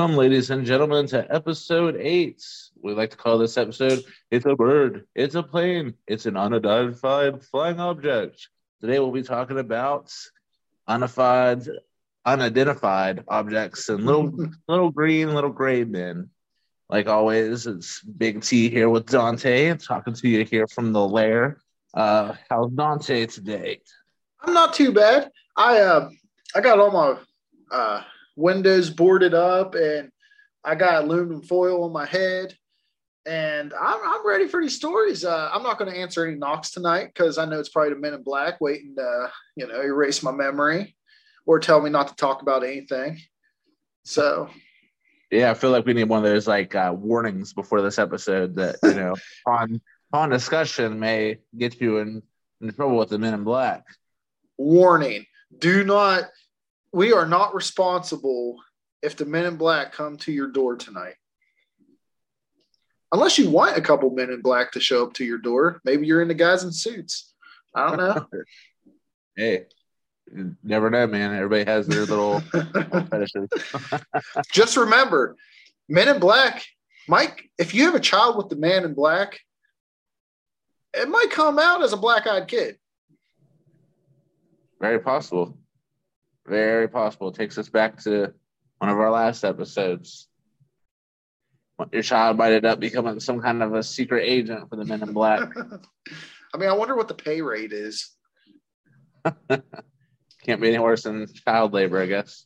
Welcome, ladies and gentlemen, to episode eight. We like to call this episode It's a Bird, It's a Plane, It's an Unidentified Flying Object. Today we'll be talking about unidentified, unidentified objects and little little green, little gray men. Like always, it's Big T here with Dante, talking to you here from the lair. Uh, how's Dante today? I'm not too bad. I uh, I got all my uh, windows boarded up and I got aluminum foil on my head. And I'm, I'm ready for these stories. Uh, I'm not going to answer any knocks tonight because I know it's probably the men in black waiting to, you know, erase my memory or tell me not to talk about anything. So, yeah, I feel like we need one of those like uh, warnings before this episode that, you know, on on discussion may get you in, in trouble with the men in black. Warning do not we are not responsible if the men in black come to your door tonight. Unless you want a couple men in black to show up to your door. Maybe you're into guys in suits. I don't know. hey, never know, man. Everybody has their little fetishes. Just remember, men in black, Mike, if you have a child with the man in black, it might come out as a black eyed kid. Very possible. Very possible. It takes us back to one of our last episodes. Your child might end up becoming some kind of a secret agent for the Men in Black. I mean, I wonder what the pay rate is. Can't be any worse than child labor, I guess.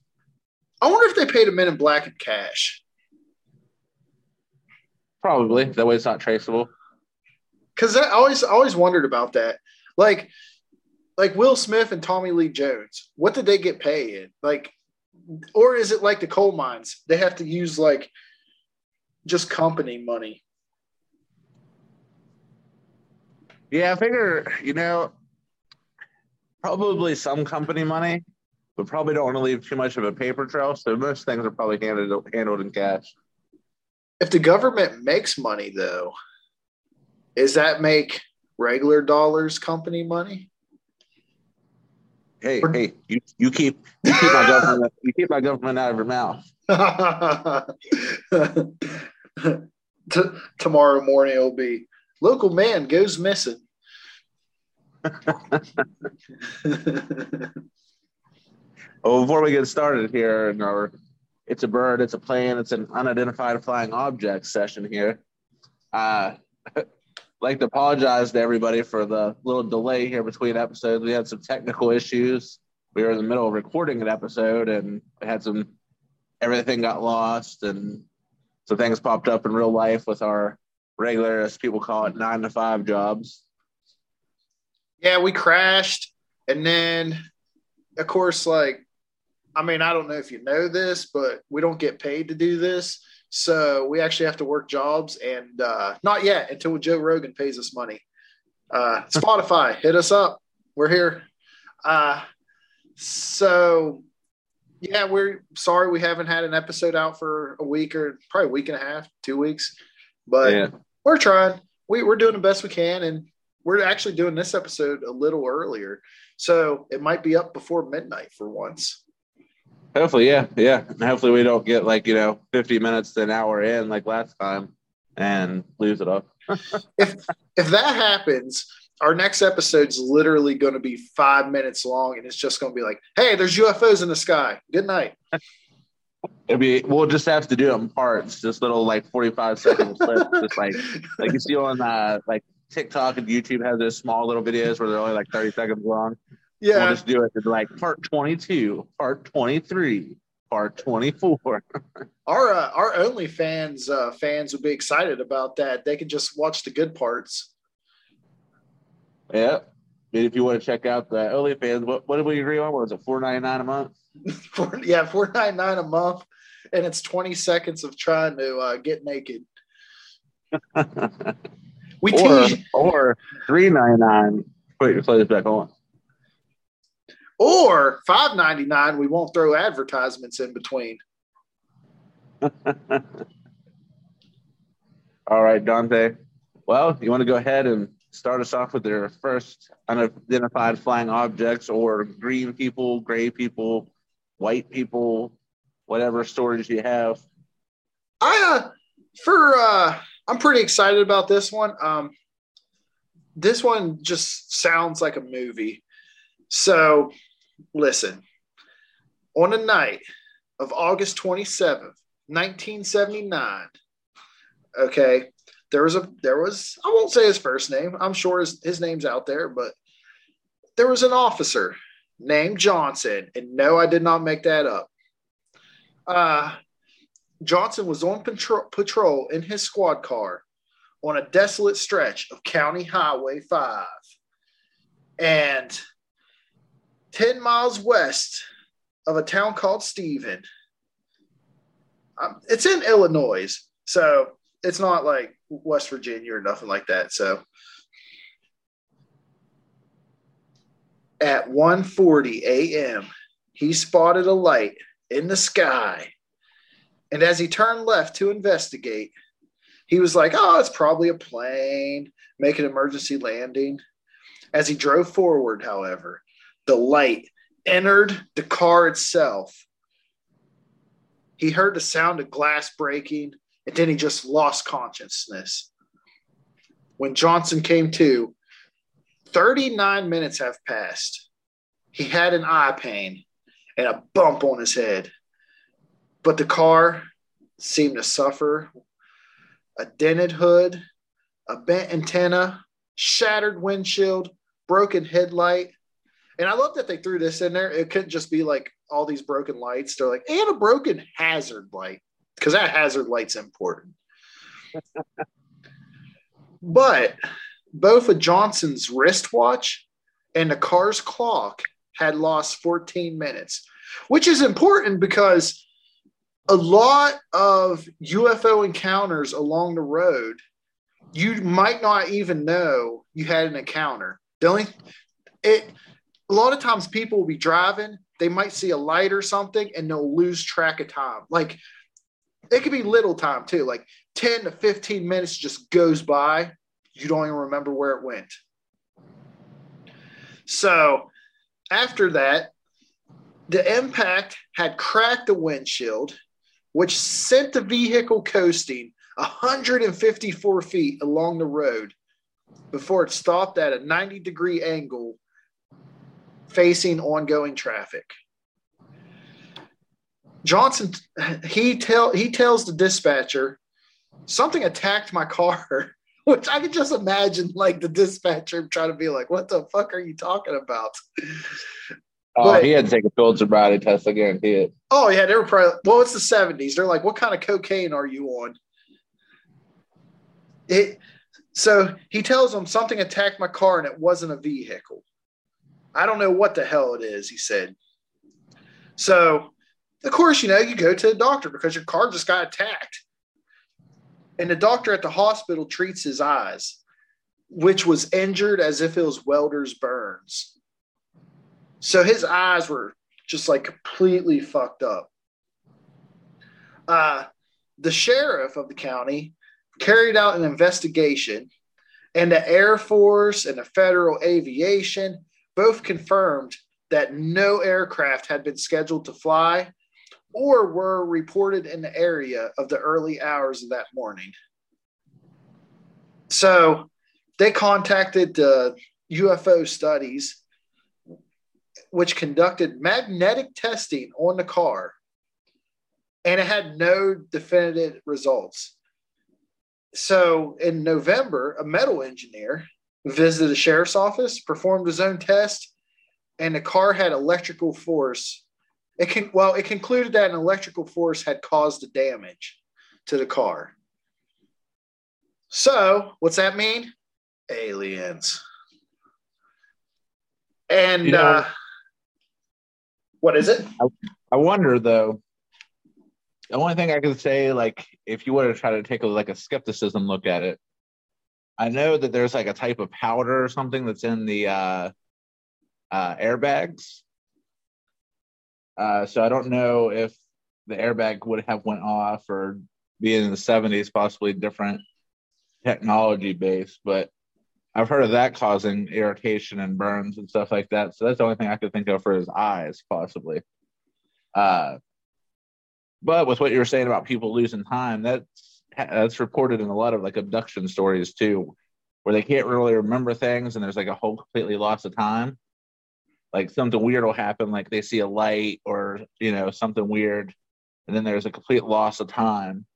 I wonder if they paid the Men in Black in cash. Probably. That way it's not traceable. Because I always always wondered about that. Like, like Will Smith and Tommy Lee Jones, what did they get paid? Like, or is it like the coal mines? They have to use like just company money. Yeah, I figure, you know, probably some company money, but probably don't want to leave too much of a paper trail. So most things are probably handled handled in cash. If the government makes money though, does that make regular dollars company money? Hey, hey, you, you keep you keep my government you keep my government out of your mouth. T- tomorrow morning it'll be local man goes missing. well, before we get started here in our it's a bird, it's a plane, it's an unidentified flying object session here. Uh, like to apologize to everybody for the little delay here between episodes. We had some technical issues. We were in the middle of recording an episode and we had some everything got lost and some things popped up in real life with our regular, as people call it, nine to five jobs. Yeah, we crashed. And then, of course, like, I mean, I don't know if you know this, but we don't get paid to do this. So we actually have to work jobs, and uh, not yet until Joe Rogan pays us money. Uh, Spotify, hit us up. We're here. Uh, so yeah, we're sorry we haven't had an episode out for a week or probably a week and a half, two weeks, but yeah. we're trying. We, we're doing the best we can, and we're actually doing this episode a little earlier, so it might be up before midnight for once. Hopefully, yeah, yeah. And hopefully, we don't get like you know fifty minutes to an hour in like last time and lose it up. if if that happens, our next episode's literally going to be five minutes long, and it's just going to be like, "Hey, there's UFOs in the sky. Good night." It'll be. We'll just have to do it in parts, just little like forty-five second clips, just like like you see on uh, like TikTok and YouTube have those small little videos where they're only like thirty seconds long. Yeah. We'll just do it to like part 22, part 23, part 24. our uh, our OnlyFans uh, fans would be excited about that. They can just watch the good parts. Yeah. And if you want to check out the OnlyFans, what, what did we agree on? What was it, four ninety nine a month? Four, yeah, four ninety nine a month, and it's twenty seconds of trying to uh, get naked. we or, tease or three ninety nine. Put your clothes back on. Or five ninety nine, we won't throw advertisements in between. All right, Dante. Well, you want to go ahead and start us off with your first unidentified flying objects or green people, gray people, white people, whatever stories you have. I uh, for uh, I'm pretty excited about this one. Um, this one just sounds like a movie. So, listen. On a night of August 27th, 1979, okay, there was a there was I won't say his first name. I'm sure his, his name's out there, but there was an officer named Johnson, and no, I did not make that up. Uh, Johnson was on patrol, patrol in his squad car on a desolate stretch of County Highway 5. And 10 miles west of a town called Stephen, um, it's in Illinois. So it's not like West Virginia or nothing like that. So at 1:40 a.m., he spotted a light in the sky. And as he turned left to investigate, he was like, "Oh, it's probably a plane making an emergency landing." As he drove forward, however, the light entered the car itself. He heard the sound of glass breaking, and then he just lost consciousness. When Johnson came to, 39 minutes have passed. He had an eye pain and a bump on his head, but the car seemed to suffer a dented hood, a bent antenna, shattered windshield, broken headlight. And I love that they threw this in there. It couldn't just be like all these broken lights. They're like, and a broken hazard light, because that hazard light's important. but both of Johnson's wristwatch and the car's clock had lost 14 minutes, which is important because a lot of UFO encounters along the road, you might not even know you had an encounter. The only it a lot of times people will be driving, they might see a light or something and they'll lose track of time. Like it could be little time too, like 10 to 15 minutes just goes by. You don't even remember where it went. So after that, the impact had cracked the windshield, which sent the vehicle coasting 154 feet along the road before it stopped at a 90 degree angle facing ongoing traffic. Johnson he tell he tells the dispatcher something attacked my car, which I can just imagine like the dispatcher trying to be like, "What the fuck are you talking about?" Oh, but, he had to take a field sobriety test. I guarantee it. Oh yeah, they were probably. Well, it's the seventies. They're like, "What kind of cocaine are you on?" It. So he tells them something attacked my car and it wasn't a vehicle. I don't know what the hell it is. He said. So, of course, you know you go to the doctor because your car just got attacked, and the doctor at the hospital treats his eyes, which was injured as if it was welder's burns. So his eyes were just like completely fucked up. Uh, the sheriff of the county carried out an investigation, and the Air Force and the Federal Aviation both confirmed that no aircraft had been scheduled to fly or were reported in the area of the early hours of that morning. So they contacted the UFO studies which conducted magnetic testing on the car and it had no definitive results. So in November, a metal engineer visited the sheriff's office, performed his own test, and the car had electrical force. It can well, it concluded that an electrical force had caused the damage to the car. So, what's that mean? Aliens. And you know, uh, what is it? I, I wonder though. The only thing I can say, like, if you were to try to take a like a skepticism look at it, I know that there's like a type of powder or something that's in the uh, uh, airbags. Uh, so I don't know if the airbag would have went off or being in the 70s, possibly different technology base, but I've heard of that causing irritation and burns and stuff like that. So that's the only thing I could think of for his eyes, possibly. Uh, But with what you were saying about people losing time, that's that's reported in a lot of like abduction stories too, where they can't really remember things and there's like a whole completely loss of time. Like something weird will happen, like they see a light or you know something weird, and then there's a complete loss of time.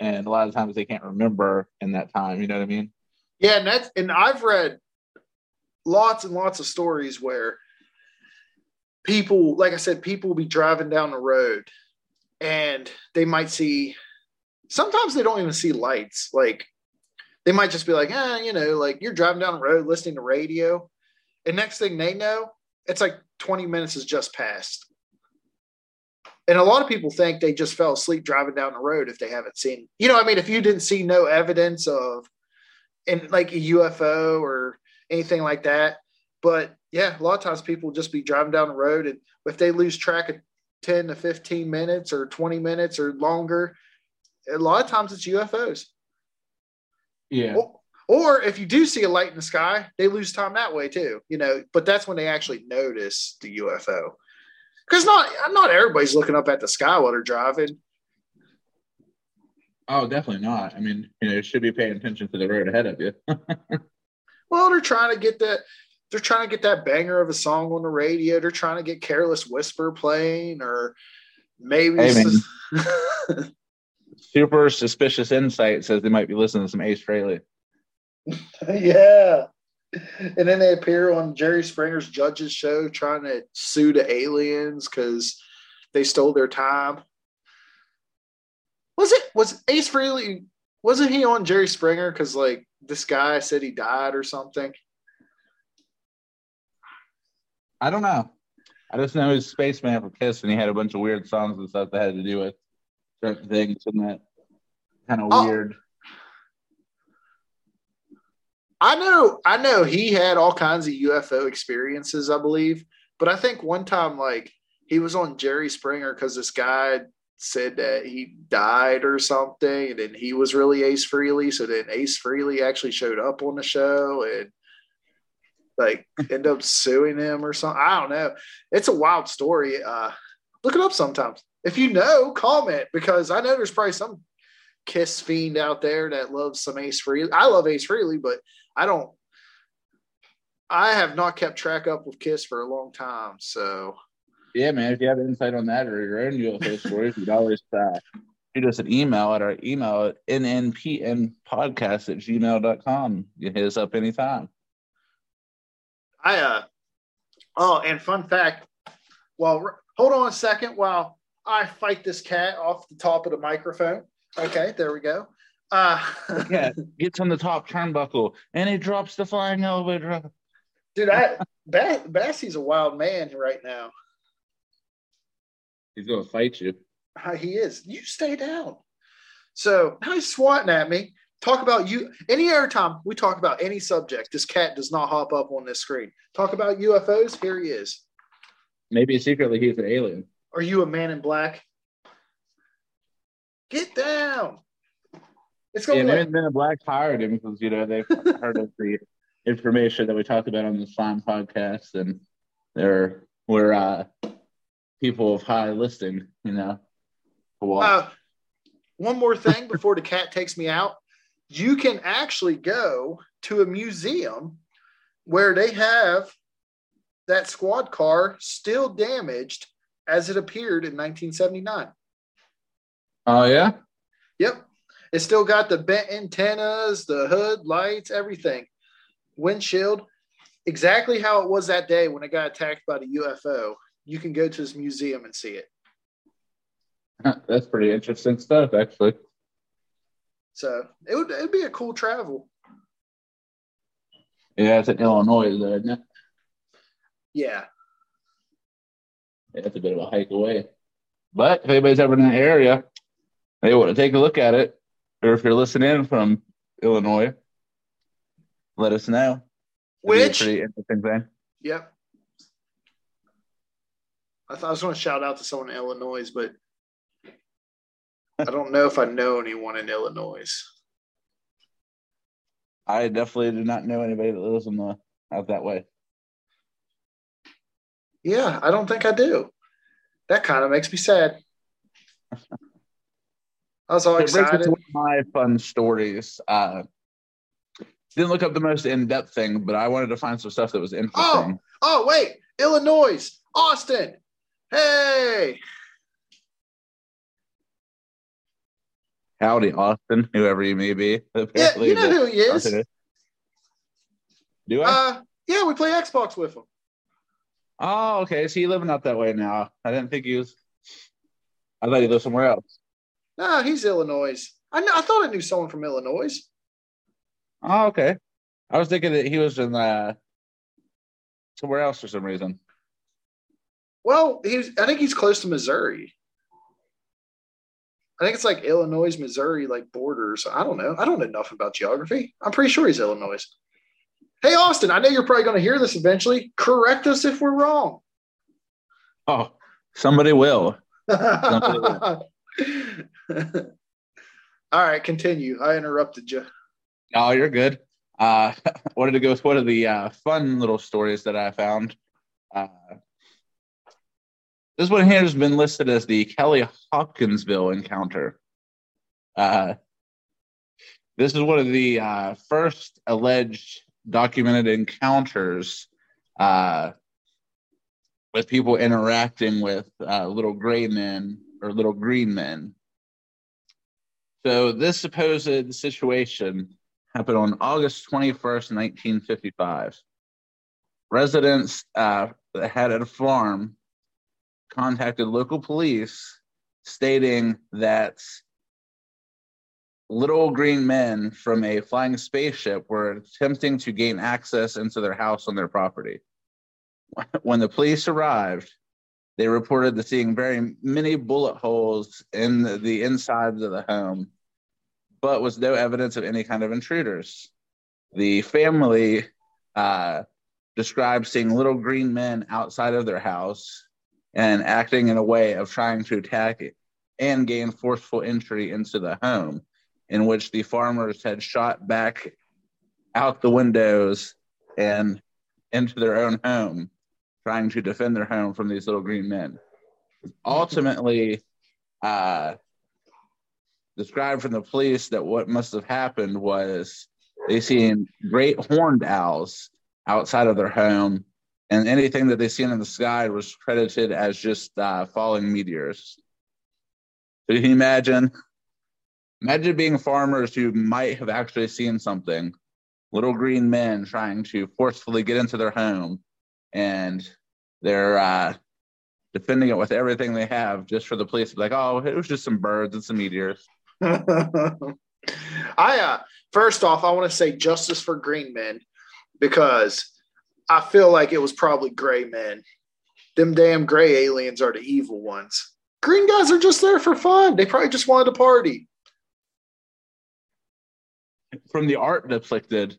And a lot of times they can't remember in that time. You know what I mean? Yeah, and that's and I've read lots and lots of stories where people, like I said, people will be driving down the road and they might see sometimes they don't even see lights. Like they might just be like, eh, you know, like you're driving down the road listening to radio. And next thing they know, it's like 20 minutes has just passed. And a lot of people think they just fell asleep driving down the road if they haven't seen, you know, I mean, if you didn't see no evidence of in like a UFO or anything like that. But yeah, a lot of times people just be driving down the road and if they lose track of 10 to 15 minutes or 20 minutes or longer, a lot of times it's UFOs. Yeah. Or, or if you do see a light in the sky, they lose time that way too, you know, but that's when they actually notice the UFO. Because not not everybody's looking up at the sky while they're driving. Oh, definitely not. I mean, you know, you should be paying attention to the road ahead of you. well, they're trying to get that they're trying to get that banger of a song on the radio. They're trying to get Careless Whisper playing, or maybe hey, super suspicious insight says they might be listening to some Ace Frehley. yeah. And then they appear on Jerry Springer's Judges show trying to sue the aliens because they stole their time. Was it was Ace Frehley? Wasn't he on Jerry Springer? Because like this guy said he died or something. I don't know. I just know he's Spaceman for Kiss, and he had a bunch of weird songs and stuff that had to do with certain things, and that kind of oh. weird. I know, I know he had all kinds of UFO experiences, I believe, but I think one time, like he was on Jerry Springer because this guy said that he died or something, and then he was really Ace Frehley. So then Ace Frehley actually showed up on the show and like end up suing him or something. I don't know. It's a wild story. Uh, look it up sometimes. If you know, comment because I know there's probably some Kiss fiend out there that loves some Ace Frehley. I love Ace Frehley, but I don't. I have not kept track up with Kiss for a long time, so yeah, man. If you have insight on that or your own UFO stories, you can always uh, shoot us an email at our email at nnpnpodcast at gmail.com. You hit us up anytime. I, uh, oh, and fun fact. Well, hold on a second while I fight this cat off the top of the microphone. Okay, there we go. Uh, yeah, gets on the top turnbuckle and he drops the flying elevator. Dude, I, Bassie's a wild man right now. He's gonna fight you. Uh, he is. You stay down. So now he's swatting at me. Talk about you any other time we talk about any subject. This cat does not hop up on this screen. Talk about UFOs. Here he is. Maybe secretly he's an alien. Are you a man in black? Get down. It's going. Yeah, maybe Men in Black hired him because you know they've heard of the information that we talked about on the Slime podcast, and they're we're uh, people of high listing, you know. Uh, one more thing before the cat takes me out. You can actually go to a museum where they have that squad car still damaged as it appeared in 1979. Oh, yeah? Yep. It still got the bent antennas, the hood, lights, everything. Windshield, exactly how it was that day when it got attacked by the UFO you can go to this museum and see it. That's pretty interesting stuff, actually. So it would it'd be a cool travel. Yeah, it's in Illinois, though, isn't it? Yeah. yeah. It's a bit of a hike away. But if anybody's ever in the area, they want to take a look at it, or if you're listening from Illinois, let us know. Which pretty interesting thing. Yep. I thought I was going to shout out to someone in Illinois, but I don't know if I know anyone in Illinois. I definitely do not know anybody that lives in the out that way. Yeah, I don't think I do. That kind of makes me sad. I was all It excited. of my fun stories. Uh, didn't look up the most in-depth thing, but I wanted to find some stuff that was interesting. Oh, Oh, wait, Illinois, Austin. Hey, Howdy, Austin, whoever you may be. yeah, you know who he is. Do I? Uh, yeah, we play Xbox with him. oh, okay. So you living out that way now? I didn't think he was. I thought he lived somewhere else. Nah, he's Illinois. I know, I thought I knew someone from Illinois. Oh, okay. I was thinking that he was in uh, somewhere else for some reason. Well, he's. I think he's close to Missouri. I think it's like Illinois, Missouri, like borders. I don't know. I don't know enough about geography. I'm pretty sure he's Illinois. Hey, Austin, I know you're probably going to hear this eventually. Correct us if we're wrong. Oh, somebody will. All right, continue. I interrupted you. Oh, you're good. Uh, wanted to go with one of the uh, fun little stories that I found. Uh, this one here has been listed as the Kelly Hopkinsville encounter. Uh, this is one of the uh, first alleged documented encounters uh, with people interacting with uh, little gray men or little green men. So, this supposed situation happened on August 21st, 1955. Residents uh, that had a farm contacted local police stating that little green men from a flying spaceship were attempting to gain access into their house on their property. When the police arrived, they reported to seeing very many bullet holes in the, the insides of the home, but was no evidence of any kind of intruders. The family uh, described seeing little green men outside of their house and acting in a way of trying to attack it and gain forceful entry into the home, in which the farmers had shot back out the windows and into their own home, trying to defend their home from these little green men. Ultimately, uh, described from the police that what must have happened was they seen great horned owls outside of their home, and anything that they seen in the sky was credited as just uh, falling meteors. So you can imagine, imagine being farmers who might have actually seen something, little green men trying to forcefully get into their home, and they're uh, defending it with everything they have just for the police to be like, oh, it was just some birds and some meteors. I uh first off, I want to say justice for green men because I feel like it was probably gray men. Them damn gray aliens are the evil ones. Green guys are just there for fun. They probably just wanted to party. From the art depicted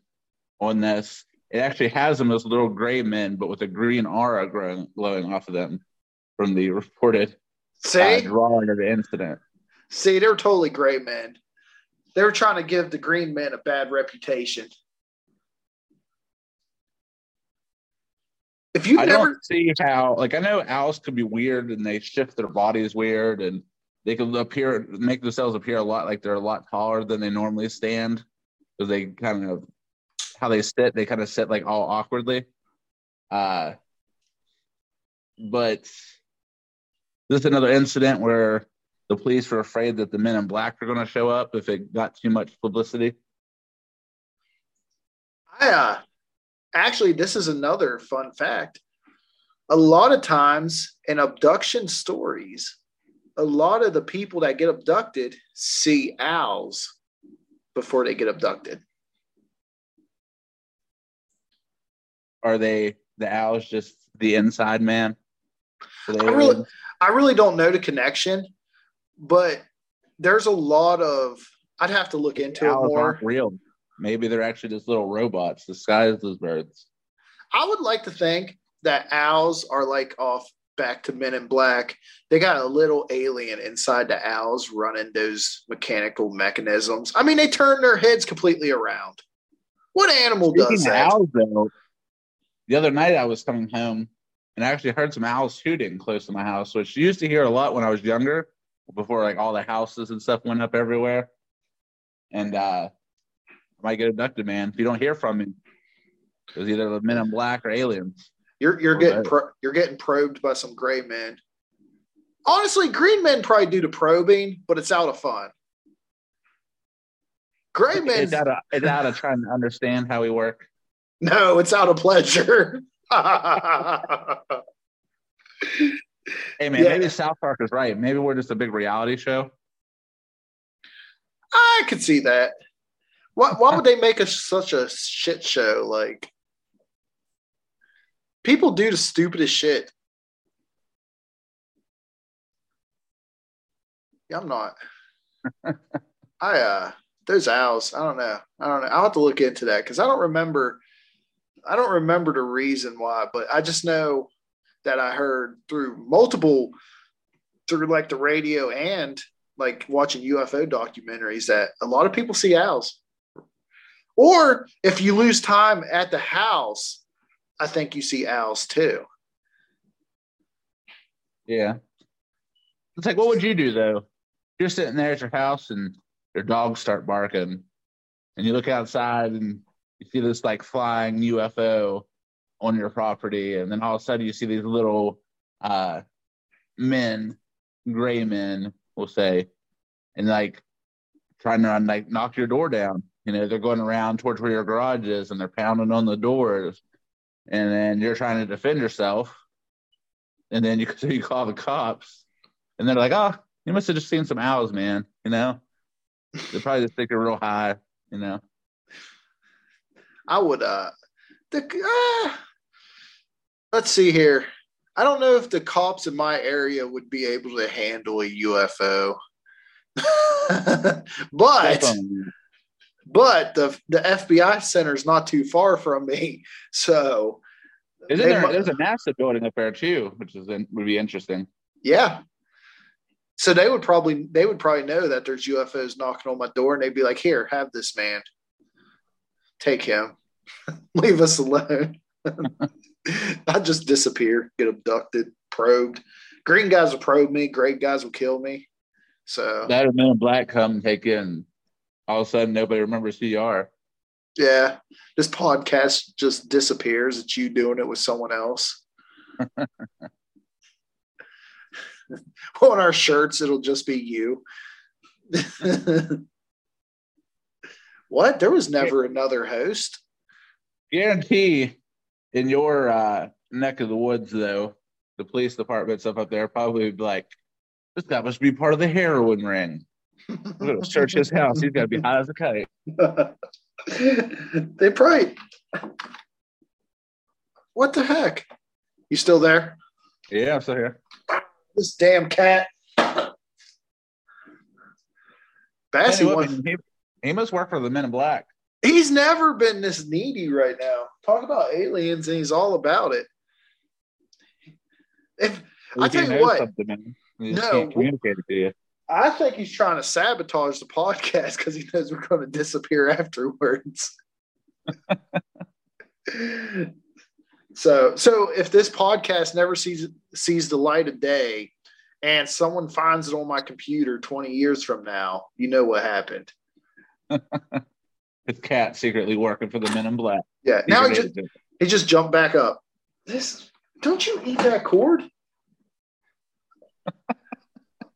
on this, it actually has them as little gray men, but with a green aura growing, glowing off of them from the reported See, uh, drawing of the incident. see, they're totally gray men. They were trying to give the green men a bad reputation. If you've I never, see how, like, I know owls could be weird and they shift their bodies weird and they can appear, make themselves appear a lot like they're a lot taller than they normally stand because they kind of, how they sit, they kind of sit like all awkwardly. Uh, but this is another incident where the police were afraid that the men in black were going to show up if it got too much publicity. I uh, actually, this is another fun fact. A lot of times in abduction stories, a lot of the people that get abducted see owls before they get abducted. Are they the owls just the inside man? I really, I really don't know the connection, but there's a lot of. I'd have to look into it more. real. Maybe they're actually just little robots disguised as birds. I would like to think that owls are like off back to Men in Black. They got a little alien inside the owls running those mechanical mechanisms. I mean, they turn their heads completely around. What animal Speaking does that? owls, though, the other night I was coming home and I actually heard some owls hooting close to my house, which I used to hear a lot when I was younger, before like all the houses and stuff went up everywhere. And uh, I might get abducted, man. If you don't hear from me, it was either the men in black or aliens. You're you're Or getting pro- you're getting probed by some gray men. Honestly, green men probably do the probing, but it's out of fun. Gray men, It's out of it's out of trying to understand how we work. no, it's out of pleasure. Hey man, Yeah. maybe South Park is right. Maybe we're just a big reality show. I could see that. Why, why would they make us such a shit show? Like, people do the stupidest shit. Yeah, I'm not. I uh, those owls. I don't know. I don't know. I'll have to look into that because I don't remember. I don't remember the reason why, but I just know that I heard through multiple, through like the radio and like watching UFO documentaries that a lot of people see owls. Or if you lose time at the house, I think you see owls too. Yeah. It's like, what would you do though? You're sitting there at your house and your dogs start barking, and you look outside and you see this like flying UFO on your property, and then all of a sudden you see these little uh, men, gray men, we'll say, and like trying to like knock your door down. You know, they're going around towards where your garage is, and they're pounding on the doors, and then you're trying to defend yourself and then you so you call the cops, and they're like, "Oh, you must have just seen some owls, man." You know, they're probably just think they're real high. You know, I would uh the uh, let's see here. I don't know if the cops in my area would be able to handle a UFO. but Definitely. But the the FBI center is not too far from me. So Isn't there? mu- There's a NASA building up there too, which is would be interesting. Yeah. So they would probably they would probably know that there's UFOs knocking on my door and they'd be like, "Here, have this man. Take him. Leave us alone." I'd just disappear, get abducted, probed. Green guys will probe me, gray guys will kill me. So That and Men in Black come take in. All of a sudden, nobody remembers who you are. yeah, this podcast just disappears. It's you doing it with someone else. on our shirts, it'll just be you. what? There was never another host. Guarantee, in your uh, neck of the woods, though, the police department stuff up there probably be like, "This guy must be part of the heroin ring." We're gonna search his house. He's got to be high as a kite. they probably. What the heck? You still there? Yeah, I'm still here. This damn cat. Bassy Anyway, one. he, he must work for the Men in Black. He's never been this needy right now. Talk about aliens, and he's all about it. If I tell you what, something, man, he just No. can't communicate to you. I think he's trying to sabotage the podcast because he knows we're going to disappear afterwards. so, so if this podcast never sees sees the light of day, and someone finds it on my computer twenty years from now, you know what happened. His cat secretly working for the Men in Black. Yeah. Now he just he just jumped back up. This don't you eat that cord?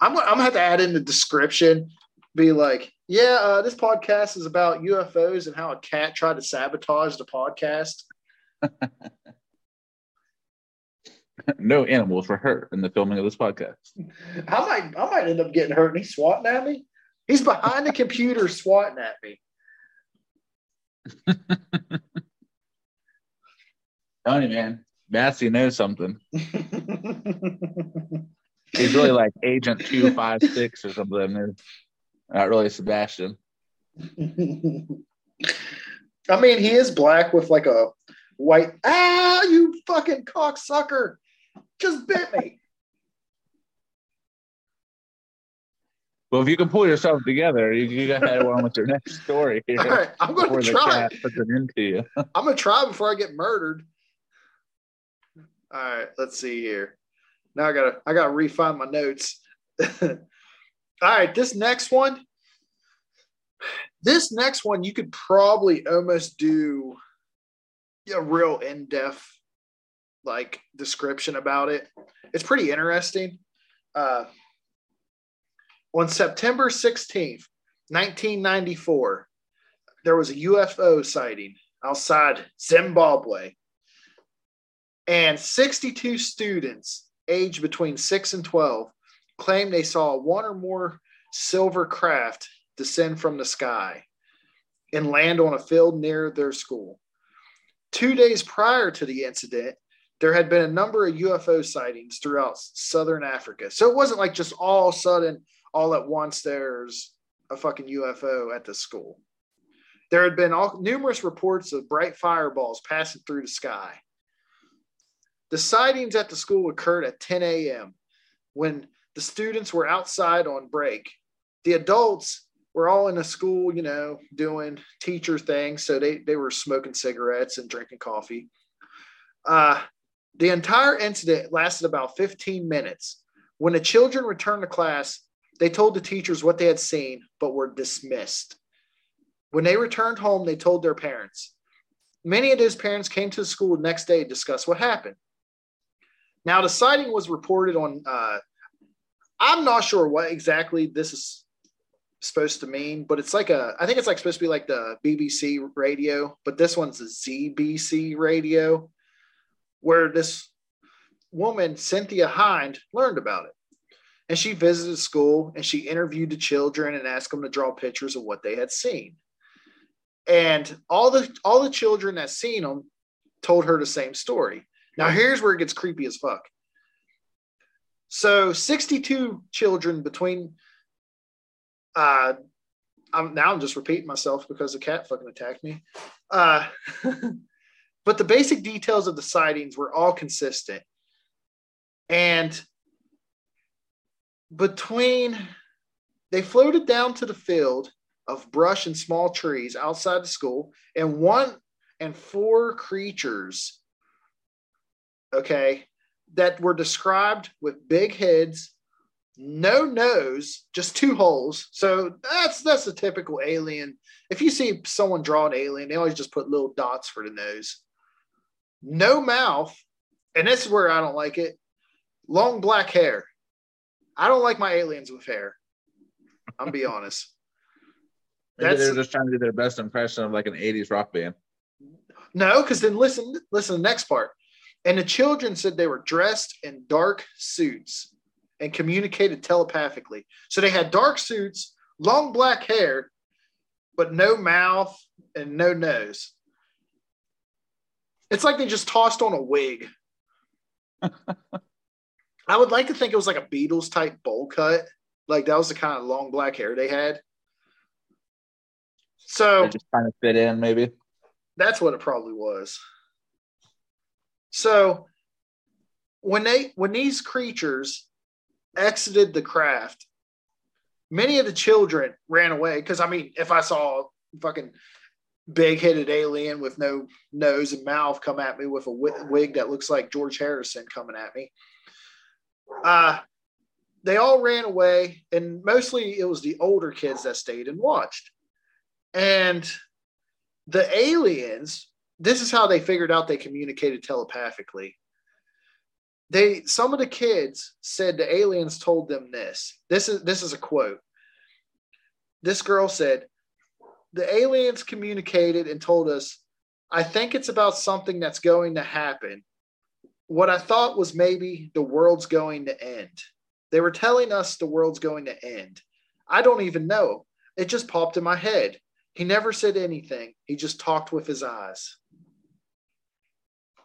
I'm, gonna- I'm gonna have to add in the description, be like, yeah, uh, this podcast is about UFOs and how a cat tried to sabotage the podcast. no animals were hurt in the filming of this podcast. I might I might end up getting hurt and he's swatting at me. He's behind the computer swatting at me. Tony, man, Massey knows something. He's really like Agent Two Five Six or something. Not really Sebastian. I mean, he is black with like a white. Ah, you fucking cocksucker! Just bit me. Well, if you can pull yourself together, you, you got to head on with your next story here. All right, I'm gonna the try. puts it into you. I'm gonna try before I get murdered. All right, let's see here. Now I gotta I gotta refine my notes. All right, this next one. This next one you could probably almost do a real in-depth like description about it. It's pretty interesting. Uh, on September 16th, 1994, there was a UFO sighting outside Zimbabwe. And 62 students aged between 6 and 12 claimed they saw one or more silver craft descend from the sky and land on a field near their school. Two days prior to the incident, there had been a number of UFO sightings throughout southern Africa. So it wasn't like just all sudden, all at once, there's a fucking UFO at the school. There had been all, numerous reports of bright fireballs passing through the sky. The sightings at the school occurred at 10 a.m. when the students were outside on break. The adults were all in the school, you know, doing teacher things. So they, they were smoking cigarettes and drinking coffee. Uh, the entire incident lasted about 15 minutes. When the children returned to class, they told the teachers what they had seen, but were dismissed. When they returned home, they told their parents. Many of those parents came to the school the next day to discuss what happened. Now, the sighting was reported on. Uh, I'm not sure what exactly this is supposed to mean, but it's like a. I think it's like supposed to be like the BBC radio, but this one's a ZBC radio, where this woman Cynthia Hind learned about it, and she visited school and she interviewed the children and asked them to draw pictures of what they had seen. And all the all the children that seen them told her the same story. Now, here's where it gets creepy as fuck. So, 62 children between, uh, I'm now I'm just repeating myself because the cat fucking attacked me. Uh, but the basic details of the sightings were all consistent. And between, they floated down to the field of brush and small trees outside the school, and one and four creatures okay, that were described with big heads, no nose, just two holes. So that's that's a typical alien. If you see someone draw an alien, they always just put little dots for the nose. No mouth, and this is where I don't like it. Long black hair. I don't like my aliens with hair. I'm be honest. Maybe they're just trying to do their best impression of like an 80s rock band. No, because then listen, listen to the next part. And the children said they were dressed in dark suits and communicated telepathically. So they had dark suits, long black hair, but no mouth and no nose. It's like they just tossed on a wig. I would like to think it was like a Beatles type bowl cut. Like that was the kind of long black hair they had. So They're just trying to fit in, maybe. That's what it probably was. So when they when these creatures exited the craft, many of the children ran away because I mean, if I saw a fucking big headed alien with no nose and mouth come at me with a wig that looks like George Harrison coming at me, uh, they all ran away, and mostly it was the older kids that stayed and watched. And the aliens this is how they figured out they communicated telepathically. They some of the kids said the aliens told them this. This is this is a quote. This girl said, "The aliens communicated and told us, I think it's about something that's going to happen. What I thought was maybe the world's going to end. They were telling us the world's going to end. I don't even know. It just popped in my head. He never said anything. He just talked with his eyes."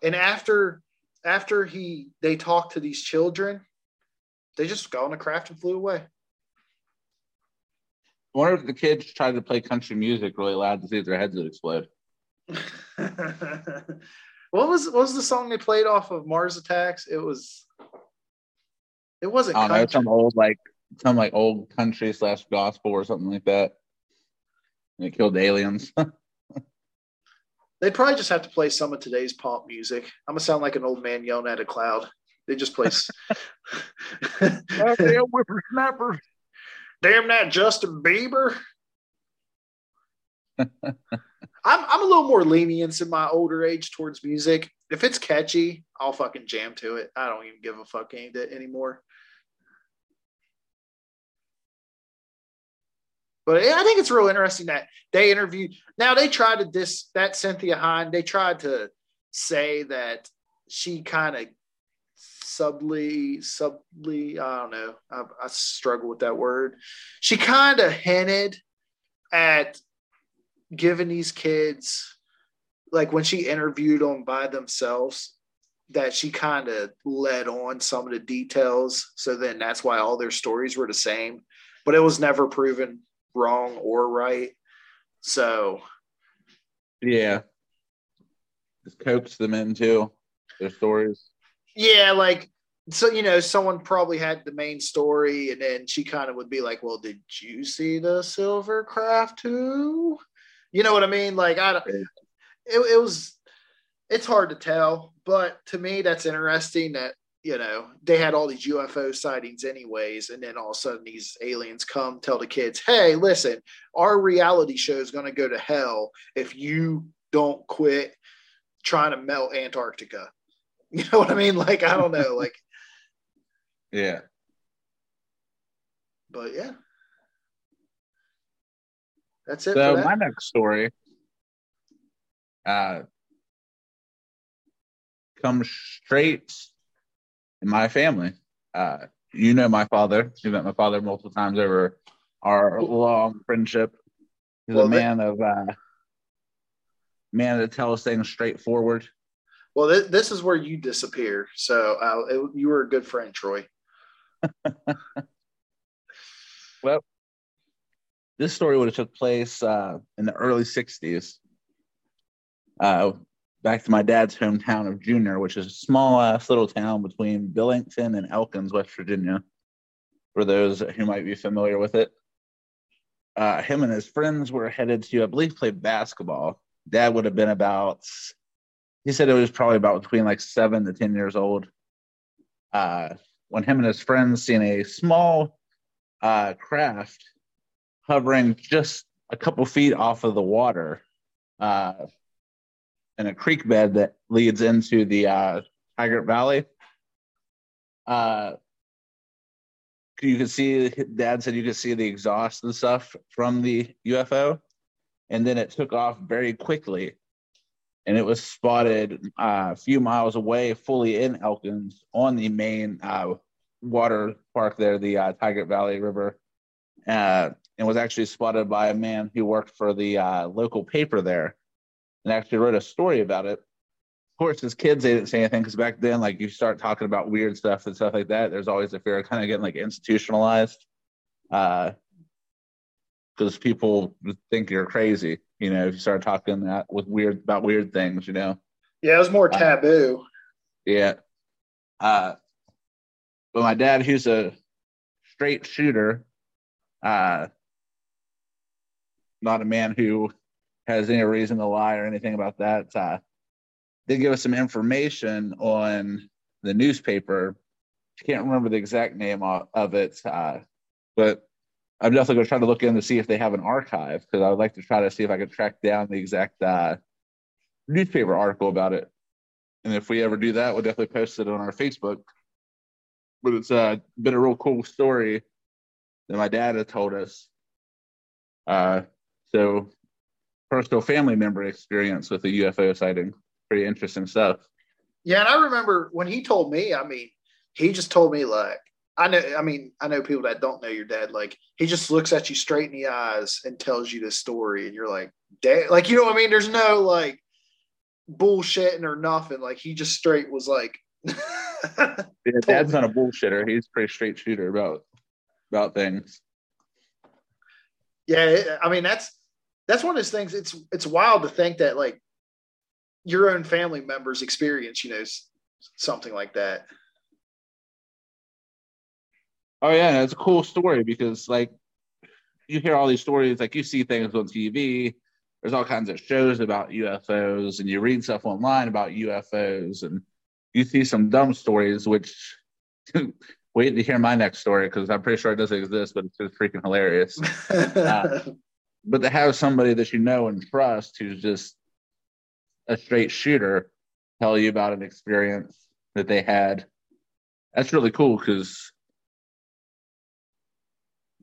And after after he they talked to these children, they just got on a craft and flew away. I wonder if the kids tried to play country music really loud to see if their heads would explode. what was what was the song they played off of Mars Attacks? It was it wasn't I know, some old like some like old country slash gospel or something like that. And it killed aliens. They'd probably just have to play some of today's pop music. I'm gonna sound like an old man yelling at a cloud. They just play. Damn whippersnapper. Damn that Justin Bieber. I'm I'm a little more lenient in my older age towards music. If it's catchy, I'll fucking jam to it. I don't even give a fuck any- anymore. But I think it's real interesting that they interviewed. Now they tried to dis that Cynthia Hind. They tried to say that she kind of subly, subly. I don't know. I, I struggle with that word. She kind of hinted at giving these kids, like when she interviewed them by themselves, that she kind of led on some of the details. So then that's why all their stories were the same, but it was never proven wrong or right. So Yeah. Just coax them into their stories. yeah, like so you know, someone probably had the main story, and then she kind of would be like, "Well, did you see the Silver Craft too?" You know what I mean? Like I don't. It, it was. It's hard to tell, but to me, that's interesting. That you know they had all these UFO sightings anyways, and then all of a sudden these aliens come tell the kids, "Hey, listen, our reality show is going to go to hell if you don't quit trying to melt Antarctica." You know what I mean? Like I don't know, like Yeah. but yeah. That's it. So that. my next story uh comes straight in my family. Uh you know my father. You met my father multiple times over our long friendship. He's Well, a that- man of uh man that tells things straightforward. Well, th- this is where you disappear. So uh, it, you were a good friend, Troy. Well, this story would have took place uh, in the early '60s, uh, back to my dad's hometown of Junior, which is a small ass little town between Belington and Elkins, West Virginia. For those who might be familiar with it, uh, him and his friends were headed to, I believe, play basketball. Dad would have been about, he said it was probably about between like seven to ten years old. Uh, when him and his friends seen a small uh, craft hovering just a couple feet off of the water uh, in a creek bed that leads into the uh, Tygart Valley. Uh, you could see, Dad said you could see the exhaust and stuff from the UFO, and then it took off very quickly. And it was spotted uh, a few miles away, fully in Elkins, on the main uh, water park there, the uh, Tygart Valley River, uh, and was actually spotted by a man who worked for the uh, local paper there, and actually wrote a story about it. Of course, as kids, they didn't say anything because back then, like you start talking about weird stuff and stuff like that, there's always a fear of kind of getting like institutionalized, because people think you're crazy. You know, if you start talking that with weird about weird things, you know. Yeah, it was more taboo. Yeah. Uh, but my dad, who's a straight shooter, uh, not a man who has any reason to lie or anything about that, uh, did give us some information on the newspaper. I can't remember the exact name of, of it, uh, but I'm definitely going to try to look in to see if they have an archive because I would like to try to see if I could track down the exact uh, newspaper article about it. And if we ever do that, we'll definitely post it on our Facebook. But it's uh, been a real cool story that my dad had told us. Uh, so, personal family member experience with a UFO sighting. Pretty interesting stuff. Yeah, and I remember when he told me, I mean, he just told me like I know I mean, I know people that don't know your dad, like he just looks at you straight in the eyes and tells you this story, and you're like, dad like you know what I mean? There's no like bullshitting or nothing. Like he just straight was like Yeah, dad's not a bullshitter. He's a pretty straight shooter about about things. yeah, I mean that's that's one of those things. It's it's wild to think that like your own family members experience, you know, something like that. Oh yeah, it's a cool story because like you hear all these stories, like you see things on TV, there's all kinds of shows about UFOs, and you read stuff online about UFOs, and you see some dumb stories, which wait to hear my next story because I'm pretty sure it doesn't exist, but it's just freaking hilarious. uh, but to have somebody that you know and trust who's just a straight shooter tell you about an experience that they had, that's really cool because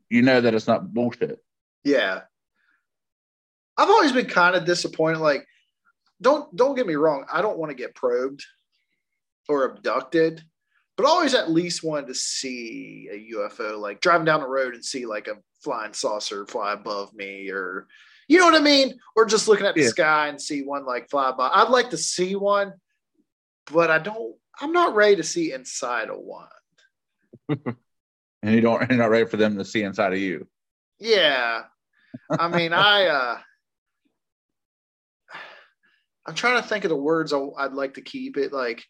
you know that it's not bullshit. Yeah. I've always been kind of disappointed. Like, don't don't get me wrong. I don't want to get probed or abducted, but always at least wanted to see a UFO, like driving down the road and see like a flying saucer fly above me, or you know what I mean, or just looking at the yeah. sky and see one like fly by. I'd like to see one, but I don't. I'm not ready to see inside of one. and you don't. You're not ready for them to see inside of you. Yeah, I mean, I. uh I'm trying to think of the words I'd like to keep it like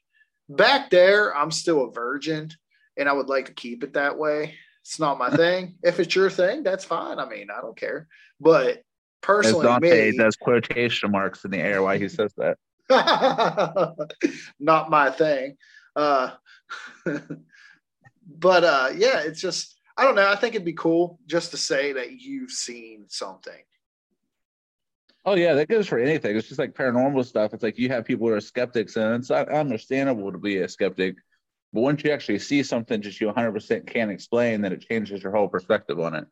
back there. I'm still a virgin, and I would like to keep it that way. It's not my thing. If it's your thing, that's fine. I mean, I don't care. But personally, As Dante me, does quotation marks in the air while he says that. not my thing. Uh, but uh, yeah, it's just I don't know. I think it'd be cool just to say that you've seen something. Oh yeah, that goes for anything. It's just like paranormal stuff. It's like you have people who are skeptics, and it's understandable to be a skeptic. But once you actually see something just you 100% can't explain, then it changes your whole perspective on it.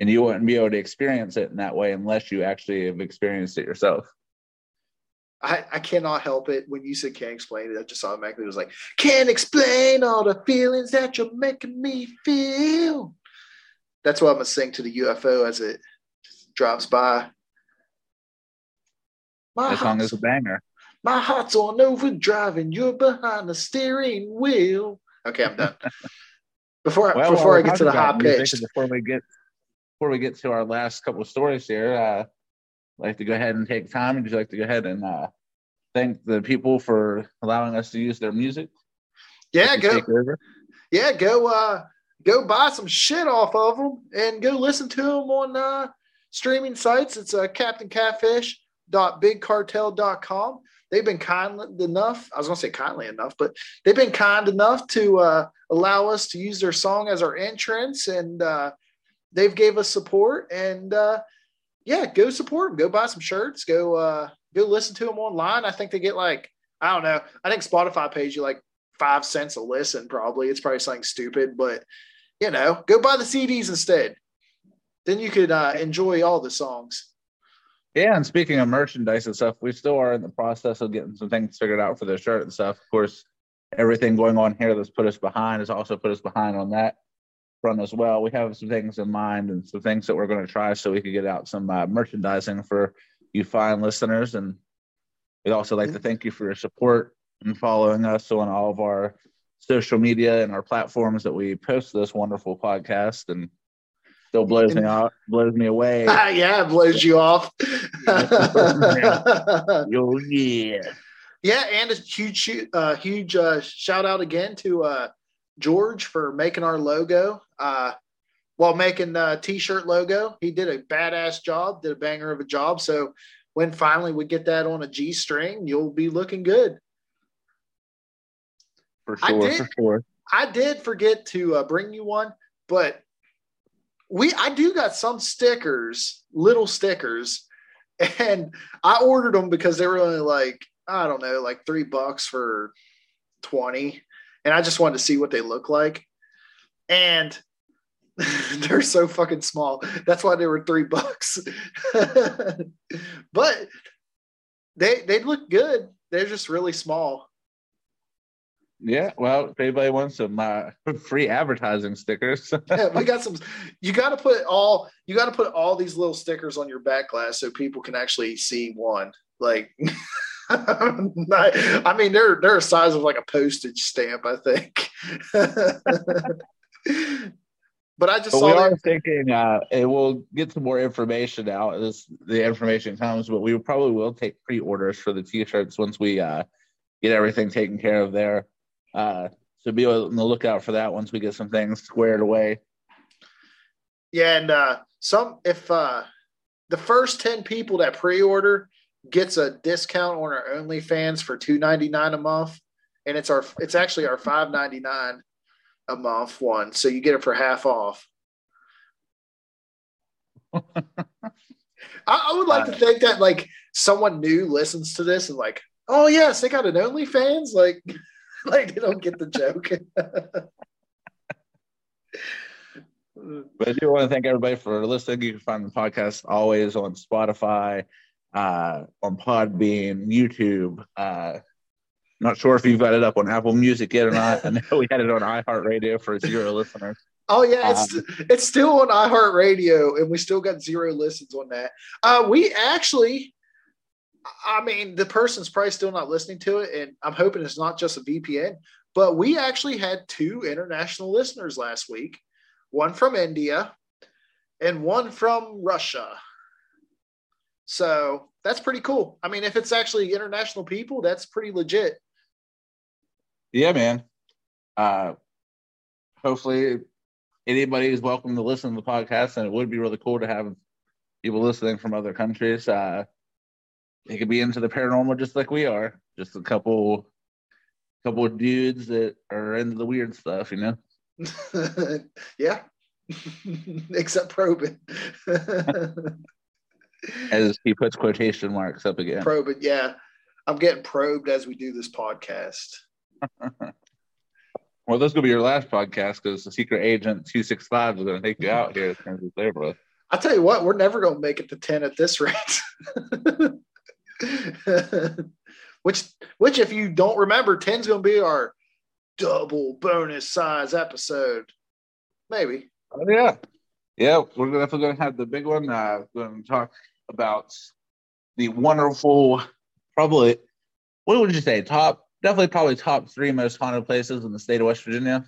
And you wouldn't be able to experience it in that way unless you actually have experienced it yourself. I, I cannot help it. When you said can't explain it, I just automatically was like, can't explain all the feelings that you're making me feel. That's what I'm going to sing to the UFO as it drops by. My that song is a banger. My heart's on overdrive and you're behind the steering wheel. Okay, I'm done. Before well, before I get to the hot pitch. Before we get before we get to our last couple of stories here, uh, I'd like to go ahead and take time and just like to go ahead and uh, thank the people for allowing us to use their music. Yeah, go. Yeah, go. Uh, go buy some shit off of them and go listen to them on uh, streaming sites. It's uh, Captain Catfeesh www.bigcartel.com. They've been kind enough, I was going to say kindly enough, but they've been kind enough to uh, allow us to use their song as our entrance. And uh, they've gave us support. And uh, yeah, go support them. Go buy some shirts. Go uh, go listen to them online. I think they get like, I don't know. I think Spotify pays you like five cents a listen, probably. It's probably something stupid, but you know, go buy the CDs instead. Then you could uh, enjoy all the songs. Yeah, and speaking of merchandise and stuff, we still are in the process of getting some things figured out for the shirt and stuff. Of course, everything going on here that's put us behind has also put us behind on that front as well. We have some things in mind and some things that we're going to try so we can get out some uh, merchandising for you fine listeners. And we'd also like to thank you for your support and following us on all of our social media and our platforms that we post this wonderful podcast. And still blows me off, blows me away. yeah, blows you off. oh yeah. Yeah, and a huge, uh, huge uh, shout out again to uh, George for making our logo. Uh, while making the t-shirt logo, he did a badass job, did a banger of a job. So when finally we get that on a G string, you'll be looking good. For sure, did, for sure. I did forget to uh, bring you one, but we I do got some stickers, little stickers, and I ordered them because they were only like I don't know, like three bucks for twenty, and I just wanted to see what they look like, and they're so fucking small. That's why they were three bucks, but they they look good. They're just really small. Yeah, well, if anybody wants some uh, free advertising stickers, yeah, we got some. You got to put all you got to put all these little stickers on your back glass so people can actually see one. Like, I mean, they're they're a size of like a postage stamp, I think. but I just but we are thinking uh, it will get some more information out as the information comes. But we probably will take pre-orders for the t-shirts once we uh, get everything taken care of there. Uh, so be on the lookout for that once we get some things squared away. Yeah, and uh, some if uh, the first 10 people that pre-order gets a discount on our OnlyFans for 2.99 a month. And it's our it's actually our 5.99 a month one. So you get it for half off. I, I would like to think that like someone new listens to this and like, oh yes, they got an OnlyFans. Like, like they don't get the joke. but I do want to thank everybody for listening. You can find the podcast always on Spotify, uh, on Podbean, YouTube. Uh, not sure if you've got it up on Apple Music yet or not. I know we had it on iHeartRadio for zero listeners. Oh yeah, it's um, it's still on iHeartRadio, and we still got zero listens on that. Uh, we actually, I mean, the person's probably still not listening to it, and I'm hoping it's not just a VPN. But we actually had two international listeners last week, one from India, and one from Russia. So that's pretty cool. I mean, if it's actually international people, that's pretty legit. Yeah, man. Uh, hopefully, anybody is welcome to listen to the podcast, and it would be really cool to have people listening from other countries. Uh, they could be into the paranormal just like we are, just a couple, couple of dudes that are into the weird stuff, you know. yeah, except probing. as he puts quotation marks up again. Probing, yeah. I'm getting probed as we do this podcast. well, this will be your last podcast because the secret agent 265 is going to take you out here as soon there, bro. I'll tell you what, we're never going to make it to 10 at this rate. which, which, if you don't remember, 10 is going to be our double bonus size episode. Maybe. Oh, yeah. Yeah, we're definitely going to have the big one. Uh, we're going to talk about the wonderful, probably, what would you say, top, definitely probably top three most haunted places in the state of West Virginia,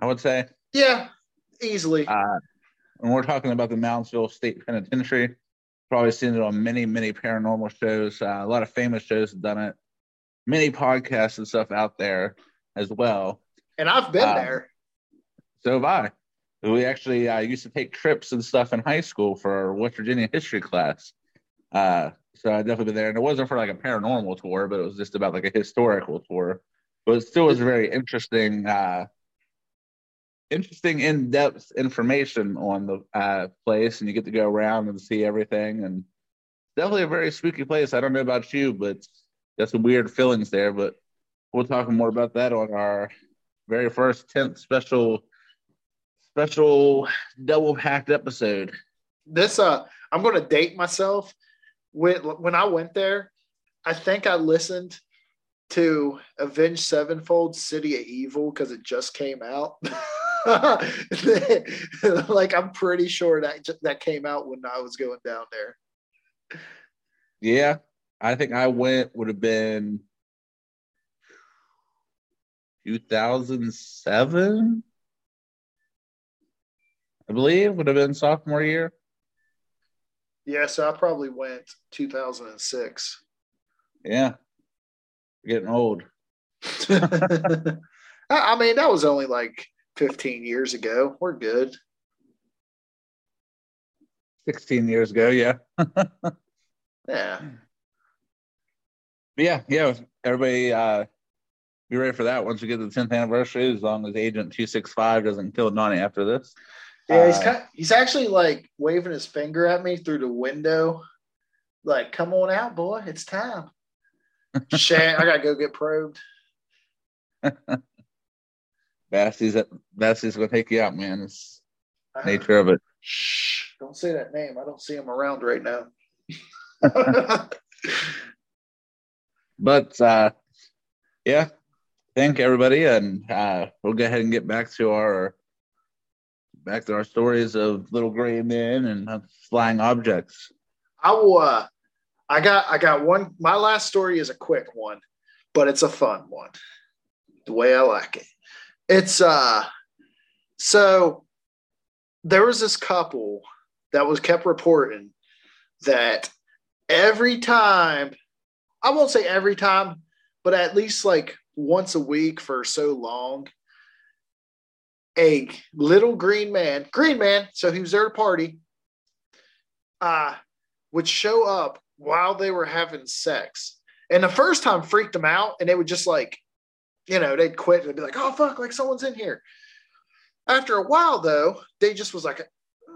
I would say. Yeah, easily. Uh, and we're talking about the Moundsville State Penitentiary. Probably seen it on many, many paranormal shows. Uh, a lot of famous shows have done it. Many podcasts and stuff out there as well. And I've been uh, there. So have I we actually uh, used to take trips and stuff in high school for our West Virginia history class. Uh, so I definitely been there, and it wasn't for like a paranormal tour, but it was just about like a historical tour. But it still was very interesting, uh, interesting in-depth information on the uh, place, and you get to go around and see everything, and definitely a very spooky place. I don't know about you, but got some weird feelings there. But we'll talk more about that on our very first tenth special special double packed episode. This uh I'm gonna date myself. When when I went there, I think I listened to Avenged Sevenfold City of Evil because it just came out. like I'm pretty sure that that came out when I was going down there. Yeah, I think I went would have been 2007 I believe would have been sophomore year. Yeah, so I probably went 2006. Yeah, getting old. I mean, that was only like 15 years ago. We're good. 16 years ago, yeah. yeah. But yeah, yeah. Everybody uh be ready for that once we get to the 10th anniversary, as long as Agent 265 doesn't kill Donnie after this. Yeah, he's uh, kind of, he's actually like waving his finger at me through the window, like, "Come on out, boy, it's time." I gotta go get probed. Bassie's Bassie's gonna take you out, man. It's uh, nature of it. Shh! Don't say that name. I don't see him around right now. but uh, yeah, thank everybody, and uh, we'll go ahead and get back to our back to our stories of little gray men and flying objects. I will. Uh, I got. I got one. My last story is a quick one, but it's a fun one. The way I like it. It's uh. So there was this couple that was kept reporting that every time, I won't say every time, but at least like once a week for so long, a little green man, green man, so he was there to party, uh, would show up while they were having sex. And the first time freaked them out, and they would just like, you know, they'd quit and be like, oh, fuck, like someone's in here. After a while, though, they just was like,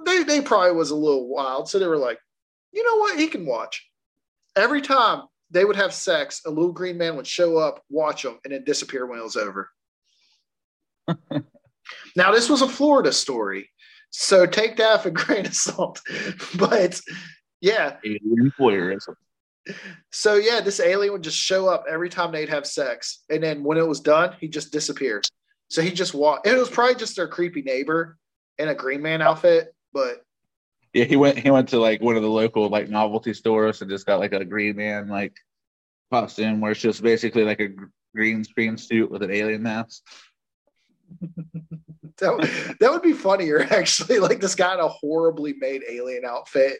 they, they probably was a little wild. So they were like, you know what? He can watch. Every time they would have sex, a little green man would show up, watch them, and then disappear when it was over. now, this was a Florida story. So take that with a grain of salt. but yeah. Alien voyeurism. So yeah, this alien would just show up every time they'd have sex. And then when it was done, he just disappeared. So he just walked. It was probably just their creepy neighbor in a green man outfit, but yeah, he went he went to like one of the local like novelty stores and just got like a green man like costume where it's just basically like a green screen suit with an alien mask. that, that would be funnier actually. Like this guy in a horribly made alien outfit.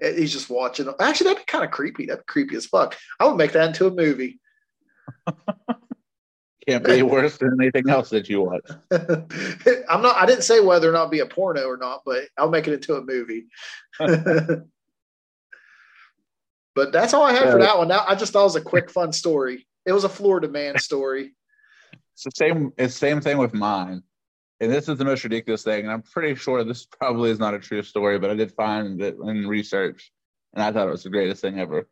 He's just watching. Actually, that'd be kind of creepy. That'd be creepy as fuck. I would make that into a movie. Can't be worse than anything else that you watch. I'm not. I didn't say whether or not be a porno or not, but I'll make it into a movie. but that's all I had for that one. Now I just thought it was a quick, fun story. It was a Florida man story. It's the same. It's the same thing with mine. And this is the most ridiculous thing. And I'm pretty sure this probably is not a true story, but I did find it in research, and I thought it was the greatest thing ever.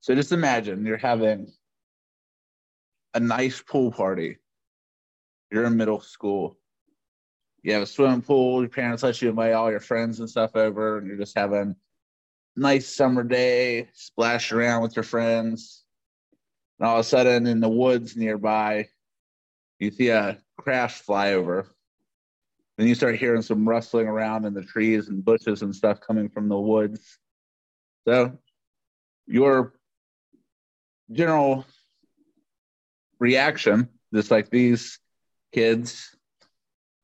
So just imagine you're having a nice pool party. You're in middle school. You have a swimming pool. Your parents let you invite all your friends and stuff over, and you're just having a nice summer day, splash around with your friends. And all of a sudden, in the woods nearby, you see a crash fly over. Then you start hearing some rustling around in the trees and bushes and stuff coming from the woods. So, your general reaction, just like these kids,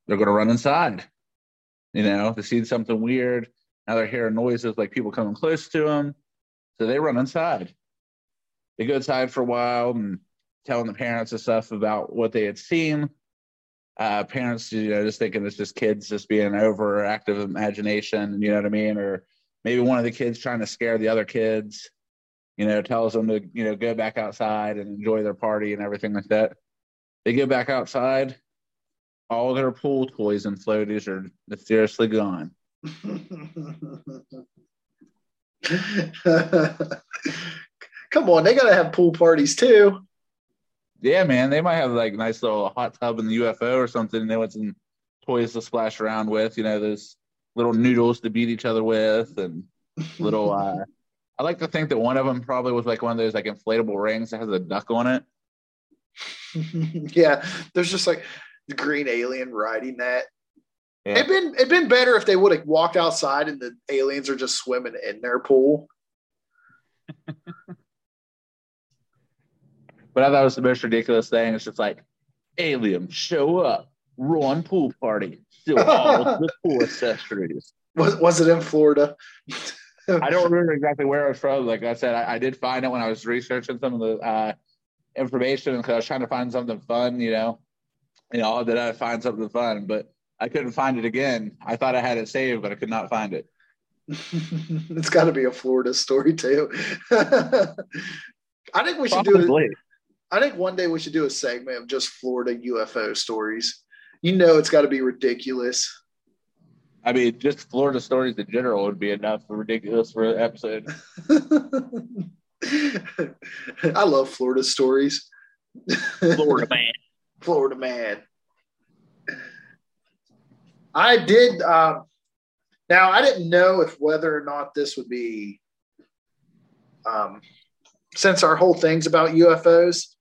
they're going to run inside. You know, they see something weird. Now they're hearing noises like people coming close to them. So they run inside. They go inside for a while and telling the parents and stuff about what they had seen. Uh, parents, you know, just thinking it's just kids just being overactive imagination, you know what I mean? Or maybe one of the kids trying to scare the other kids you know, tells them to, you know, go back outside and enjoy their party and everything like that. They go back outside, all their pool toys and floaties are mysteriously gone. Come on, they gotta have pool parties too. Yeah, man, they might have like a nice little hot tub in the UFO or something. And they want some toys to splash around with, you know, those little noodles to beat each other with, and little uh, I like to think that one of them probably was like one of those like inflatable rings that has a duck on it. yeah, there's just like the green alien riding that. Yeah. It'd been it'd been better if they would have walked outside and the aliens are just swimming in their pool. but I thought it was the most ridiculous thing. It's just like aliens show up, run pool party, still all the pool accessories. Was was it in Florida? I don't remember exactly where it was from. Like I said, I, I did find it when I was researching some of the uh, information because I was trying to find something fun. You know, you know, did I find something fun? But I couldn't find it again. I thought I had it saved, but I could not find it. it's got to be a Florida story too. I think we should Probably. do it. I think one day we should do a segment of just Florida UFO stories. You know, it's got to be ridiculous. I mean, just Florida stories in general would be enough for ridiculous for an episode. I love Florida stories. Florida man. Florida man. I did. Uh, now, I didn't know if whether or not this would be, um, since our whole thing's about UFOs,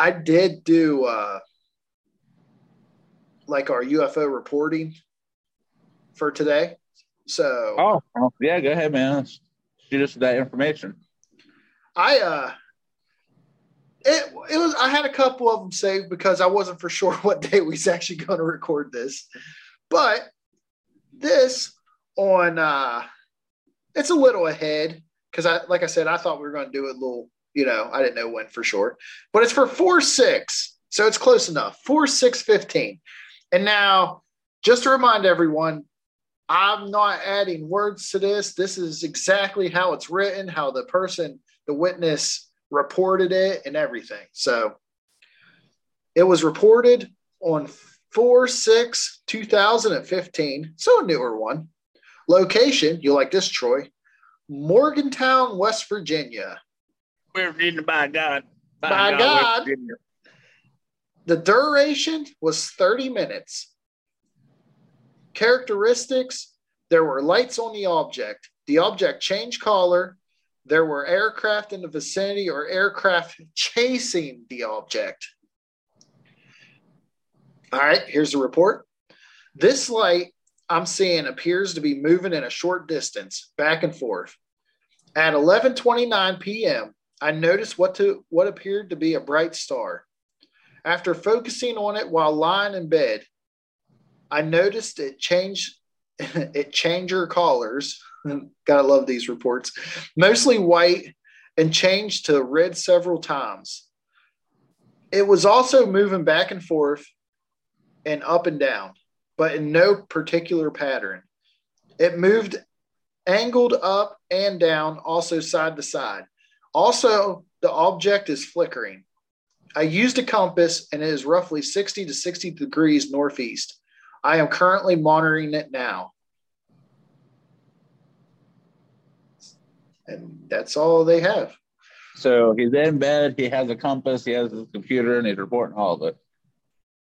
I did do uh, like our UFO reporting for today. So oh, yeah, go ahead, man. Shoot us that information. I uh it it was I had a couple of them saved because I wasn't for sure what day we was actually going to record this. But this on uh it's a little ahead because I like I said, I thought we were going to do it a little, you know, I didn't know when for sure. But it's for four six. So it's close enough. Four six fifteen. And now just to remind everyone, I'm not adding words to this. This is exactly how it's written, how the person, the witness reported it, and everything. So it was reported on 4 6 2015. So a newer one. Location, you like this, Troy? Morgantown, West Virginia. Virginia, by God. By, by God. God the duration was 30 minutes. Characteristics there were lights on the object. The object changed color. There were aircraft in the vicinity or aircraft chasing the object. All right, here's the report. This light I'm seeing appears to be moving in a short distance, back and forth. At 11:29 p.m., I noticed what to what appeared to be a bright star. After focusing on it while lying in bed, I noticed it changed it changer colors. Gotta love these reports. Mostly white and changed to red several times. It was also moving back and forth and up and down, but in no particular pattern. It moved angled up and down, also side to side. Also, the object is flickering. I used a compass and it is roughly 60 to 60 degrees northeast. I am currently monitoring it now. And that's all they have. So he's in bed, he has a compass, he has his computer, and he's reporting all of it.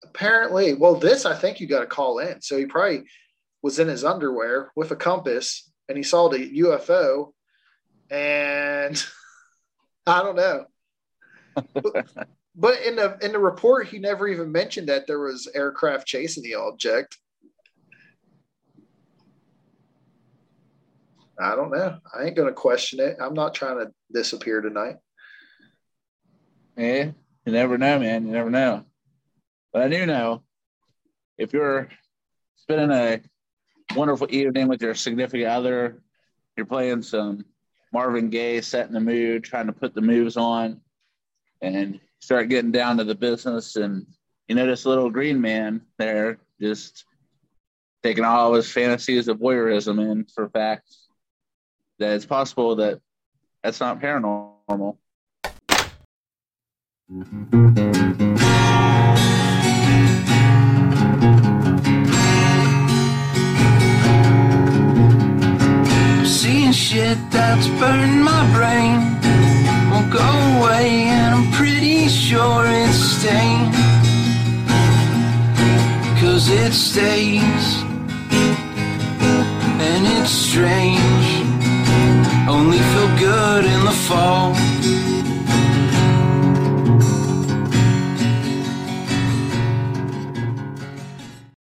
Apparently, well, this I think you got to call in. So he probably was in his underwear with a compass and he saw the UFO and I don't know. But in the in the report, he never even mentioned that there was aircraft chasing the object. I don't know. I ain't gonna question it. I'm not trying to disappear tonight. Yeah, you never know, man. You never know. But I do know if you're spending a wonderful evening with your significant other, you're playing some Marvin Gaye, setting the mood, trying to put the moves on, and start getting down to the business. And you this little green man there just taking all his fantasies of voyeurism in for facts that it's possible that that's not paranormal shit that's burned my brain. Won't go away and I'm pretty sure it's staying. Cause it stays. And it's strange. Only feel good in the fall